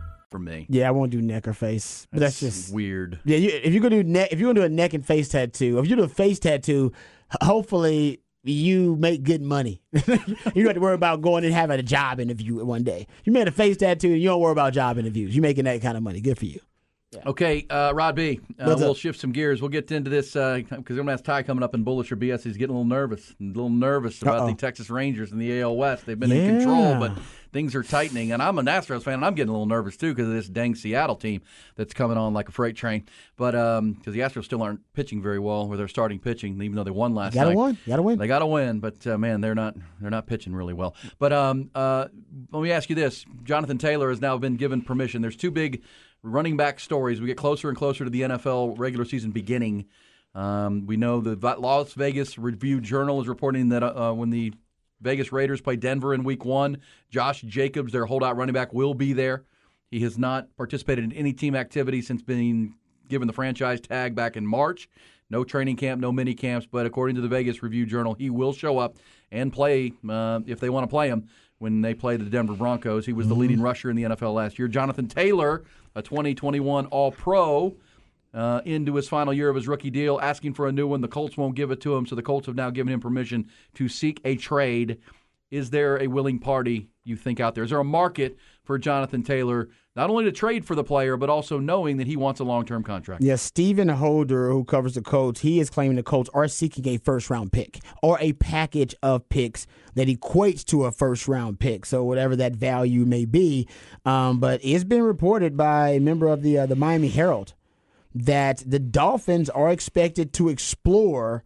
For me. Yeah, I won't do neck or face, but that's, just weird. Yeah, you, if you're gonna do neck, if you're gonna do a neck and face tattoo, if you do a face tattoo, hopefully you make good money. <laughs> you don't have to worry about going and having a job interview one day. You made a face tattoo, and you don't worry about job interviews. You're making that kind of money. Good for you. Okay, uh, Rod B. Uh, we'll up? shift some gears. We'll get into this because I'm going to ask Ty coming up in Bullish or BS. He's getting a little nervous, a little nervous about Uh-oh. the Texas Rangers and the AL West. They've been in control, but things are tightening. And I'm a Astros fan, and I'm getting a little nervous too because of this dang Seattle team that's coming on like a freight train. But because the Astros still aren't pitching very well, where they're starting pitching, even though they won last You gotta night. win. You gotta win. They got to win, but uh, man, they're not they're not pitching really well. But um, uh, let me ask you this: Jonathan Taylor has now been given permission. There's two big running back stories. We get closer and closer to the NFL regular season beginning. Um, we know the Las Vegas Review Journal is reporting that uh, when the Vegas Raiders play Denver in Week One, Josh Jacobs, their holdout running back, will be there. He has not participated in any team activity since being given the franchise tag back in March. No training camp, no mini camps, but according to the Vegas Review Journal, he will show up and play uh, if they want to play him when they play the Denver Broncos. He was the leading rusher in the NFL last year. Jonathan Taylor, a 2021 All Pro, uh, into his final year of his rookie deal, asking for a new one. The Colts won't give it to him, so the Colts have now given him permission to seek a trade. Is there a willing party you think out there? Is there a market for Jonathan Taylor, not only to trade for the player, but also knowing that he wants a long term contract? Yeah, Stephen Holder, who covers the Colts, he is claiming the Colts are seeking a first round pick or a package of picks that equates to a first round pick. So whatever that value may be, um, but it's been reported by a member of the uh, the Miami Herald that the Dolphins are expected to explore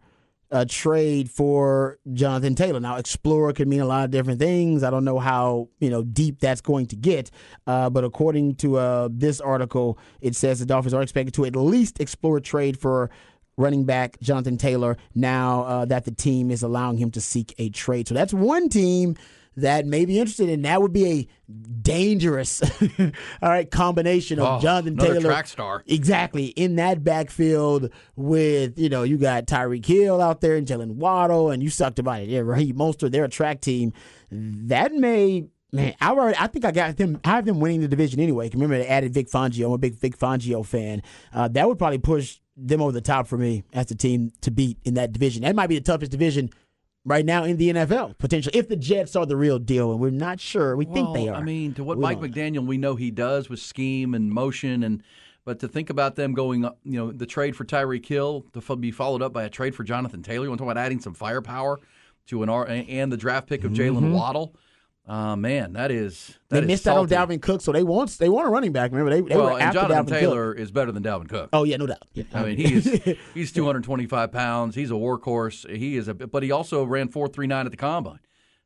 a trade for Jonathan Taylor. Now, explore could mean a lot of different things. I don't know how you know deep that's going to get, uh, but according to uh, this article, it says the Dolphins are expected to at least explore a trade for running back Jonathan Taylor. Now uh, that the team is allowing him to seek a trade, so that's one team that may be interested in. That would be a dangerous, <laughs> all right, combination of Oh, Jonathan Taylor track star. Exactly. In that backfield with, you know, you got Tyreek Hill out there and Jaylen Waddle, and you sucked about it. Yeah, Raheem Mostert, they're a track team. That may man, I already I think I got them I have them winning the division anyway. Remember they added Vic Fangio. I'm a big Vic Fangio fan. Uh, that would probably push them over the top for me as the team to beat in that division. That might be the toughest division right now in the NFL, potentially. If the Jets are the real deal, and we're not sure. We think they are. I mean, to what We Mike. McDaniel we know he does with scheme and motion, and but to think about them going, up, you know, the trade for Tyreek Hill to be followed up by a trade for Jonathan Taylor. You want to talk about adding some firepower to an R and the draft pick of Jaylen Mhm. Waddle. Uh, man, that is They that is missed out on. Dalvin Cook, so they want they want a running back. Remember, they, they well, were and after Jonathan Dalvin Taylor Cook. is better than Dalvin Cook. Oh yeah, no doubt. Yeah. I mean, he is he's 225 pounds. He's a workhorse. He is a, but he also ran 4.39 at the combine.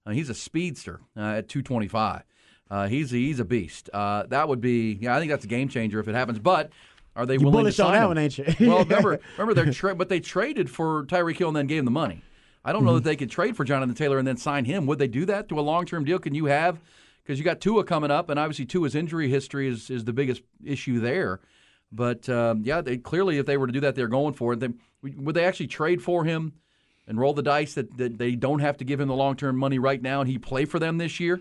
Uh, he's a speedster uh, at 225. Uh, he's he's a beast. Uh, that would be yeah. I think that's a game changer if it happens. But are they You willing bullish to on sign that him? one, ain't you? well, remember <laughs> remember they're tra- but they traded for Tyreek Hill and then gave him the money. I don't know Mm-hmm. that they could trade for Jonathan Taylor and then sign him. Would they do that to a long term deal? Can you have because you got Tua coming up, and obviously Tua's injury history is is the biggest issue there. But um, yeah, they, clearly, if they were to do that, they're going for it. They, would they actually trade for him and roll the dice that, that they don't have to give him the long term money right now, and he play for them this year?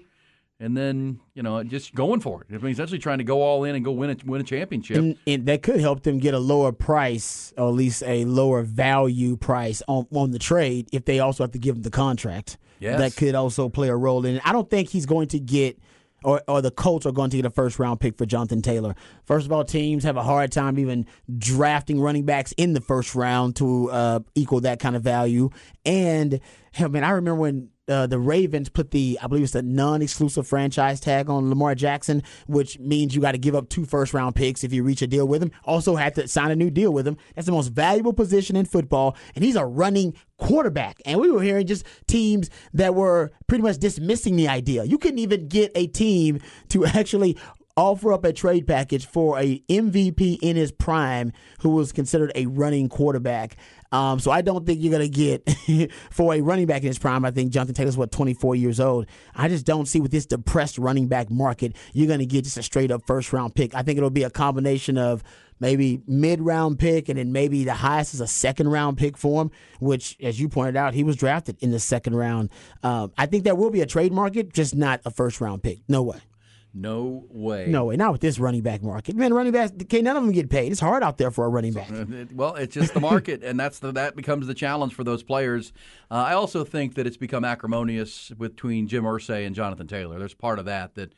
And then you know just going for it. I mean, essentially trying to go all in and go win a win a championship. And, and that could help them get a lower price, or at least a lower value price on on the trade if they also have to give him the contract. Yes. That could also play a role in it. I don't think he's going to get or, or the Colts are going to get a first round pick for Jonathan Taylor. First of all, teams have a hard time even drafting running backs in the first round to uh, equal that kind of value. And hell, man, I remember when uh, the Ravens put the, I believe it's the non-exclusive franchise tag on Lamar Jackson, which means you got to give up two first-round picks if you reach a deal with him. Also, have to sign a new deal with him. That's the most valuable position in football, and he's a running quarterback. And we were hearing just teams that were pretty much dismissing the idea. You couldn't even get a team to <laughs> actually offer up a trade package for a MVP in his prime who was considered a running quarterback. Um, so I don't think you're going to get <laughs> for a running back in his prime. I think Jonathan Taylor's what 24 years old. I just don't see with this depressed running back market you're going to get just a straight up first round pick. I think it'll be a combination of maybe mid round pick and then maybe the highest is a second round pick for him. Which, as you pointed out, he was drafted in the second round. Um, I think there will be a trade market, just not a first round pick. No way. No way. No way. Not with this running back market. Man, running backs, okay, none of them get paid. It's hard out there for a running back. Well, it's just the market, and that's the, that becomes the challenge for those players. Uh, I also think that it's become acrimonious between Jim Irsay and Jonathan Taylor. There's part of that that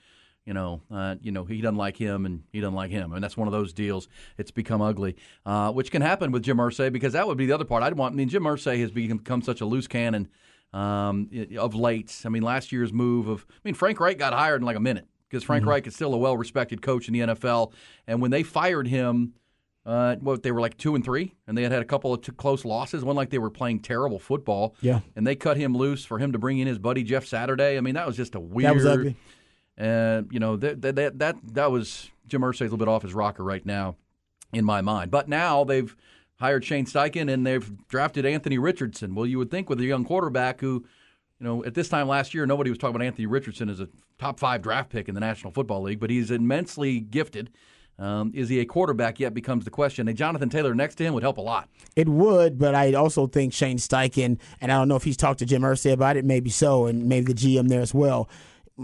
you know, uh, you know, he doesn't like him and he doesn't like him, and that's one of those deals. It's become ugly, uh, which can happen with Jim Irsay because that would be the other part. I'd want. I mean, Jim Irsay has become such a loose cannon um, of late. I mean, last year's move of, I mean, Frank Reich got hired in like a minute because Frank Mm-hmm. Reich is still a well-respected coach in the NFL, and when they fired him. Uh, what they were like two and three, and they had had a couple of t- close losses. One like they were playing terrible football. Yeah. and they cut him loose for him to bring in his buddy Jeff Saturday. I mean, that was just a weird. That was ugly. And you know that that that that, that was Jim Irsay's a little bit off his rocker right now, in my mind. But now they've hired Shane Steichen and they've drafted Anthony Richardson. Well, you would think with a young quarterback who, you know, at this time last year nobody was talking about Anthony Richardson as a top five draft pick in the National Football League, but he's immensely gifted. Um, is he a quarterback yet? Becomes the question. And Jonathan Taylor next to him would help a lot. It would, but I also think Shane Steichen, and I don't know if he's talked to Jim Irsay about it, maybe so, and maybe the GM there as well.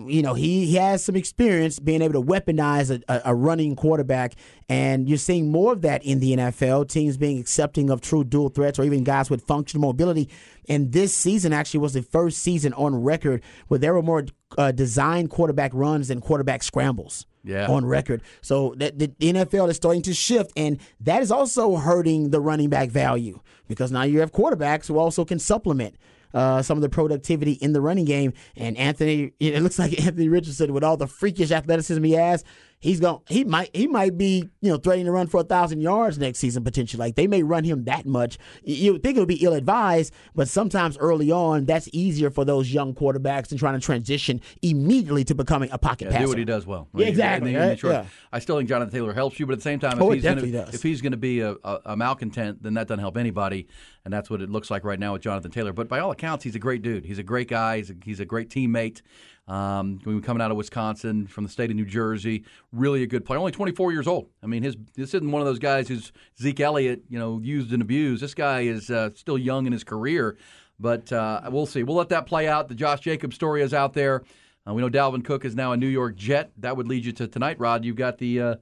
You know, he, he has some experience being able to weaponize a, a, running quarterback, and you're seeing more of that in the NFL. Teams being accepting of true dual threats or even guys with functional mobility. And this season actually was the first season on record where there were more uh, designed quarterback runs than quarterback scrambles Yeah. on record. So that the NFL is starting to shift, and that is also hurting the running back value because now you have quarterbacks who also can supplement. Uh, some of the productivity in the running game, and Anthony. It looks like <laughs> Anthony Richardson, with all the freakish athleticism he has, he's going. He might. He might be, you know, threatening to run for a thousand yards next season potentially. Like they may run him that much. You- would think it would be ill advised, but sometimes early on, that's easier for those young quarterbacks than trying to transition immediately to becoming a pocket Yeah, passer. do what he does well. Yeah, exactly, And then- right? sure. Yeah. I still think Jonathan Taylor helps you, but at the same time, if Oh, he's gonna, definitely does. if he's going to be a, a, a malcontent, then that doesn't help anybody, and that's what it looks like right now with Jonathan Taylor. But by all accounts, he's a great dude. He's a great guy. He's a, he's a great teammate. Um, coming out of Wisconsin, from the state of New Jersey, really a good player. Only 24 years old. I mean, his this isn't one of those guys who's Zeke Elliott, you know, used and abused. This guy is uh, still young in his career, but uh, we'll see. We'll let that play out. The Josh Jacobs story is out there. Uh, we know Dalvin Cook is now a New York Jet. That would lead you to tonight, Rod. You've got the uh,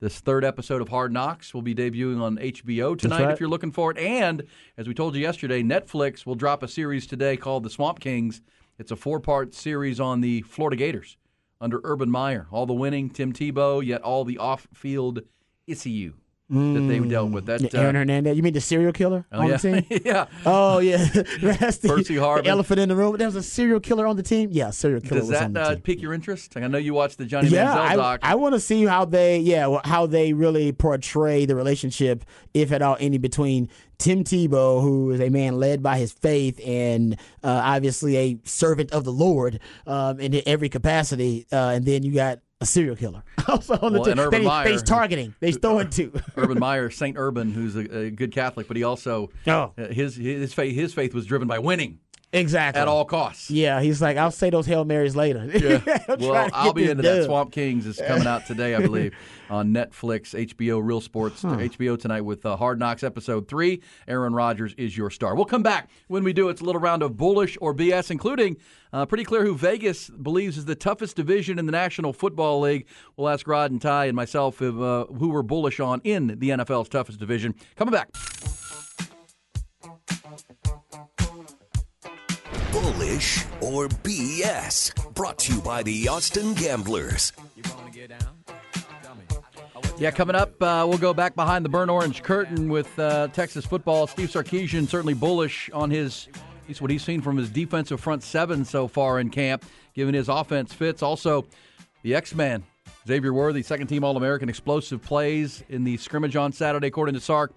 this third episode of Hard Knocks will be debuting on HBO tonight right. if you're looking for it. And as we told you yesterday, Netflix will drop a series today called The Swamp Kings. It's a four-part series on the Florida Gators under Urban Meyer. All the winning, Tim Tebow, yet all the off-field issue that they dealt with. That Yeah, Aaron uh, Hernandez. You mean the serial killer oh, on yeah. the team? <laughs> yeah. Oh yeah, <laughs> <laughs> that's the, Percy the elephant in the room. There was a serial killer on the team. Yeah, serial killer Does was on that uh, pique your interest? Like, I know you watched the Johnny yeah, Manziel I, doc. I want to see how they yeah how they really portray the relationship, if at all any, between Tim Tebow, who is a man led by his faith and uh, obviously a servant of the Lord um, in every capacity, uh, and then you got a serial killer <laughs> also on the Well, team and Urban that, Meyer, he's targeting. They throwing to. <laughs> Urban <laughs> Meyer, Saint Urban, who's a, a good Catholic, but he also Oh. uh, his his faith his faith was driven by winning. Exactly. at all costs. Yeah, he's like, I'll say those Hail Marys later. <laughs> Yeah. <laughs> Well, I'll be into that. Swamp Kings is coming out today, I believe, <laughs> on Netflix, HBO, Real Sports, HBO tonight with uh, Hard Knocks episode three. Aaron Rodgers is your star. We'll come back when we do. It's a little round of bullish or BS, including uh, pretty clear who Vegas believes is the toughest division in the National Football League. We'll ask Rod and Ty and myself if, uh, who we're bullish on in the NFL's toughest division. Coming back. Bullish or BS. Brought to you by the Austin Gamblers. Yeah, coming up, uh, we'll go back behind the burnt orange curtain with uh, Texas football. Steve Sarkisian certainly bullish on his, at least what he's seen from his defensive front seven so far in camp, given his offense fits. Also, the X-Man, Xavier Worthy, second team All-American, explosive plays in the scrimmage on Saturday, according to Sark.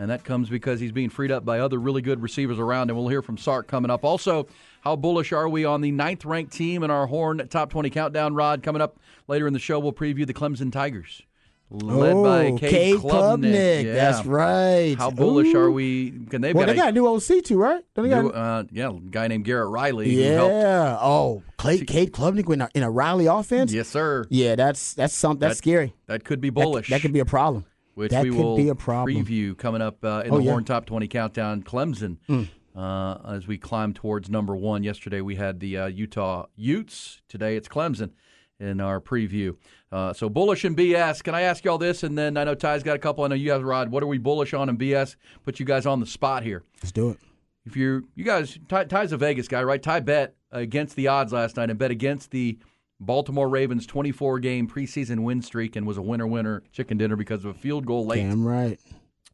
And that comes because he's being freed up by other really good receivers around. And we'll hear from Sark coming up. Also, how bullish are we on the ninth ranked team in our Horn Top 20 Countdown, Rod? Coming up later in the show, we'll preview the Clemson Tigers. Led oh, by Klubnik. Klubnik. Yeah. That's right. How bullish Ooh. are we? Can they've Well, got they a got a new OC too, right? They new, uh, yeah, a guy named Garrett Riley. yeah. Oh, Clay, Cade Klubnik in a, in a Riley offense. Yes, sir. Yeah, that's that's something that's That- scary. That could be That bullish. That, could be a problem. Which that we will be a problem. preview coming up uh, in Oh, the yeah. Horn Top 20 Countdown. Clemson, Mm. uh, as we climb towards number one. Yesterday we had the uh, Utah Utes. Today it's Clemson in our preview. Uh, so bullish and BS. Can I ask y'all this? And then I know Ty's got a couple. I know you guys, Rod. What are we bullish on in BS? Put you guys on the spot here. Let's do it. If you're, you guys, Ty, Ty's a Vegas guy, right? Ty bet against the odds last night and bet against the Baltimore Ravens 24 game preseason win streak and was a winner winner chicken dinner because of a field goal late. Damn right.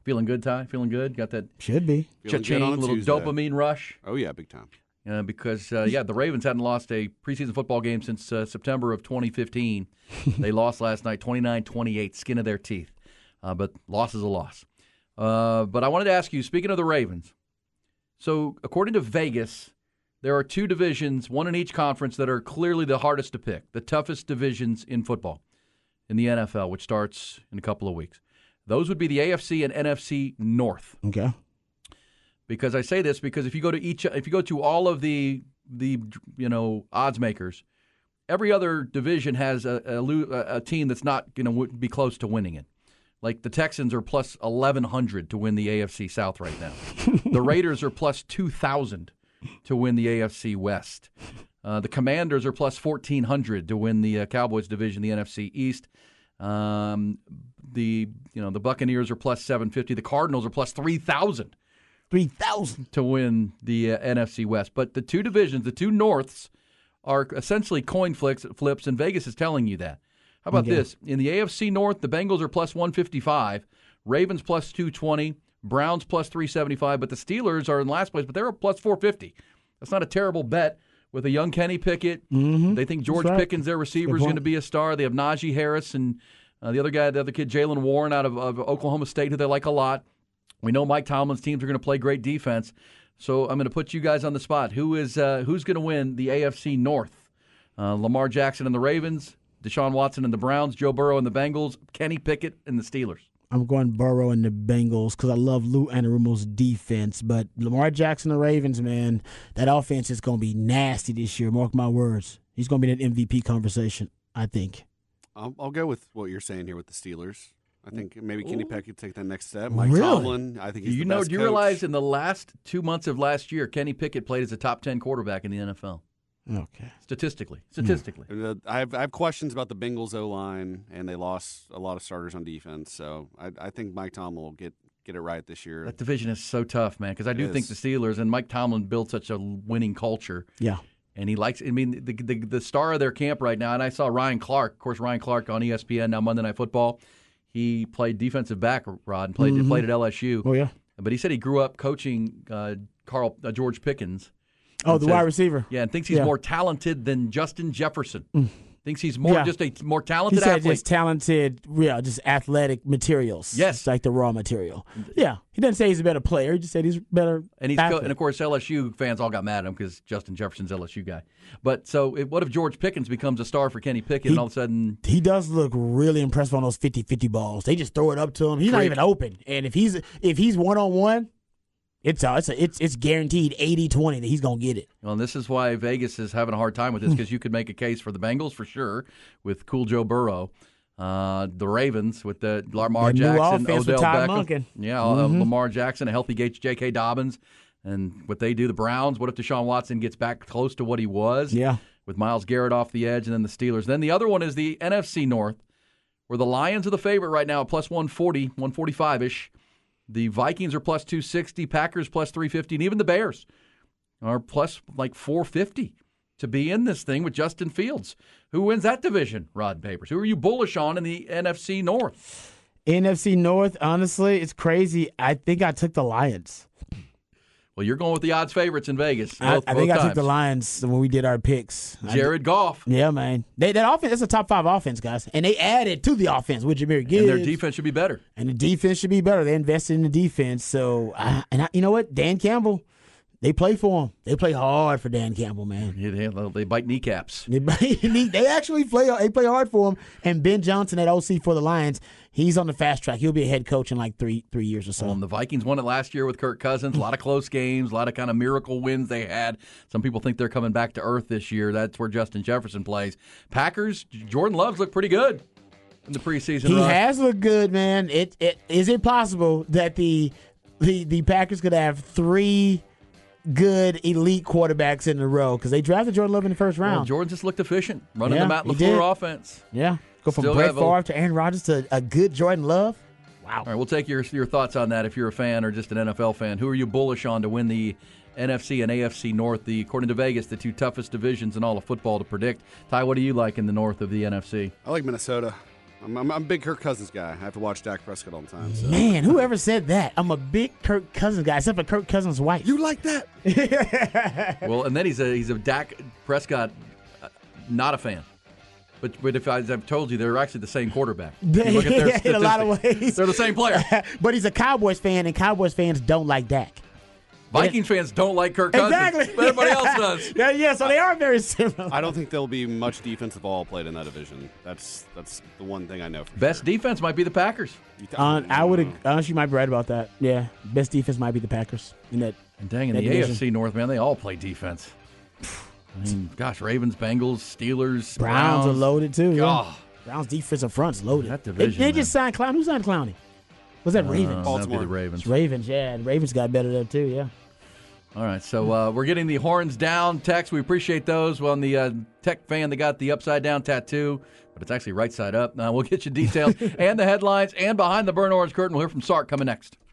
Feeling good, Ty? Feeling good? Got that Should be. Feeling cha-ching, on a little Tuesday. dopamine rush? Oh yeah, big time. Uh, because, uh, yeah, the Ravens hadn't lost a preseason football game since uh, September of 2015. <laughs> they lost last night 29 28, skin of their teeth. Uh, but loss is a loss. Uh, but I wanted to ask you, speaking of the Ravens, so according to Vegas, there are two divisions, one in each conference, that are clearly the hardest to pick, the toughest divisions in football in the NFL, which starts in a couple of weeks. Those would be the AFC and NFC North Okay. because I say this because if you go to each if you go to all of the the you know odds makers, every other division has a a, a team that's not going to be close to winning it. Like the Texans are plus eleven hundred to win the AFC South right now. <laughs> the Raiders are plus two thousand to win the AFC West. Uh, the Commanders are plus fourteen hundred to win the uh, Cowboys division, the NFC East. Um, the you know the Buccaneers are plus seven fifty. The Cardinals are plus three thousand Three thousand. to win the uh, NFC West. But the two divisions, the two Norths, are essentially coin flips, flips, and Vegas is telling you that. How about Okay. this? In the AFC North, the Bengals are plus 155, Ravens plus 220, Browns plus 375, but the Steelers are in last place, but they're a plus 450. That's not a terrible bet with a young Kenny Pickett. They think George right. Pickens, their receiver, is going to be a star. They have Najee Harris and uh, the other guy, the other kid, Jaylen Warren out of, of Oklahoma State, who they like a lot. We know Mike Tomlin's teams are going to play great defense. So I'm going to put you guys on the spot. Who is uh, who's going to win the AFC North? Uh, Lamar Jackson and the Ravens, Deshaun Watson and the Browns, Joe Burrow and the Bengals, Kenny Pickett and the Steelers. I'm going Burrow and the Bengals because I love Lou Anarumo's defense. But Lamar Jackson, the Ravens, man, that offense is going to be nasty this year. Mark my words. He's going to be in that MVP conversation, I think. I'll, I'll go with what you're saying here with the Steelers. I think maybe Kenny Ooh. Pickett take that next step. Mike Really? Tomlin, I think he's you the know, best do you coach. realize in the last two months of last year, Kenny Pickett played as a top ten quarterback in the NFL Okay. statistically. Statistically, Uh, I have I have questions about the Bengals O line, and they lost a lot of starters on defense. So I, I think Mike Tomlin will get get it right this year. that division is so tough, man. Because I It do think the Steelers and Mike Tomlin built such a winning culture. Yeah. and he likes. I mean, the, the the star of their camp right now. And I saw Ryan Clark, of course, Ryan Clark on ESPN now Monday Night Football. He played defensive back, Rod, and played Mhm. played at LSU. Oh, yeah. But he said he grew up coaching uh, Carl uh, George Pickens. Oh, the says- wide receiver. Yeah, and thinks he's Yeah. Mm. more talented than Justin Jefferson. Thinks he's more Yeah. just a more He talented said athlete. just talented, yeah, just athletic materials. Yes. It's like the raw material. Yeah. He doesn't say he's a better player. He just said he's better. And he's co- and of course LSU fans all got mad at him because Justin Jefferson's LSU guy. But so it, what if George Pickens becomes a star for Kenny Pickett and all of a sudden he does look really impressive on those 50-50 balls. They just throw it up to him. He's not even open. And if he's if he's one on one, It's uh, it's a, it's it's guaranteed 80-20 that he's gonna get it. Well, and this is why Vegas is having a hard time with this because you could make a case for the Bengals for sure with Cool Joe Burrow. Uh, the Ravens with the Lamar new Jackson, Odell Beckham, Monken. yeah, uh, Mhm. Lamar Jackson, a healthy J.K. Dobbins, and what they do. The Browns. What if Deshaun Watson gets back close to what he was? Yeah. with Myles Garrett off the edge, and then the Steelers. Then the other one is the NFC North, where the Lions are the favorite right now at plus 140, 145 ish. The Vikings are plus 260, Packers plus 350, and even the Bears are plus like 450 to be in this thing with Justin Fields. Who wins that division, Rod Papers? Who are you bullish on in the NFC North? NFC North, honestly, it's crazy. I think I took the Lions. Well, you're going with the odds favorites in Vegas. I, both- I think I took the. Lions when we did our picks. Jared Goff. Yeah, man. They, that offense, that's a top five offense, guys. And they added to the offense with Jahmyr Gibbs. And their defense should be better. And the defense should be better. They invested in the defense. So, I, and I, you know what? Dan Campbell, they play for him. They play hard for Dan Campbell, man. Yeah, they, they bite kneecaps. They, <laughs> they actually play. They play hard for him. And Ben Johnson at OC for the Lions, he's on the fast track. He'll be a head coach in like three three years or so. Um, the Vikings won it last year with Kirk Cousins. A lot of close games, a lot of kind of miracle wins they had. Some people think they're coming back to earth this year. That's where Justin Jefferson plays. Packers, Jordan Love's look pretty good in the preseason. He run. has looked good, man. It, it is it possible that the the the Packers could have three good elite quarterbacks in a row because they drafted Jordan Love in the first Well, round. Jordan just looked efficient, running Yeah, the Matt he LaFleur offense. yeah, go from Still Brett have a- to Aaron Rodgers to a good Jordan Love. Wow. All right, we'll take your your thoughts on that if you're a fan or just an NFL fan. Who are you bullish on to win the NFC and AFC North? The according to Vegas, the two toughest divisions in all of football to predict. Ty, what do you like in the North of the NFC? I like Minnesota. I'm, I'm, I'm a big Kirk Cousins guy. I have to watch Dak Prescott all the time. So. Man, whoever said that? I'm a big Kirk Cousins guy, except for Kirk Cousins' wife. You like that? <laughs> well, and then he's a he's a Dak Prescott, uh, not a fan. But but if I, as I've told you, they're actually the same quarterback. <laughs> If look at their in a lot of ways, they're the same player. <laughs> but he's a Cowboys fan, and Cowboys fans don't like Dak. Vikings fans don't like Kirk Cousins. Exactly. But everybody else does. <laughs> Yeah, yeah. So they are very similar. I don't think there'll be much defensive ball played in that division. That's that's the one thing I know for Best defense might be the Packers. Uh, I would honestly, you might be right about that. Yeah, best defense might be the Packers in that. And dang, in that the division. AFC North, man, they all play defense. I mean, gosh, Ravens, Bengals, Steelers, Browns, are loaded too. Yeah. Oh. Browns defensive front's loaded. That They- division, They, just signed Clown. Who signed Clowney? Was that Uh, Ravens? that'd be the Ravens. It's Ravens. Yeah, the Ravens got better there too. Yeah. All right, so uh, we're getting the horns down text. We appreciate those. Well, on the uh, tech fan that got the upside down tattoo, but it's actually right side up. Uh, we'll get you details <laughs> and the headlines and behind the burn orange curtain. We'll hear from Sark coming next.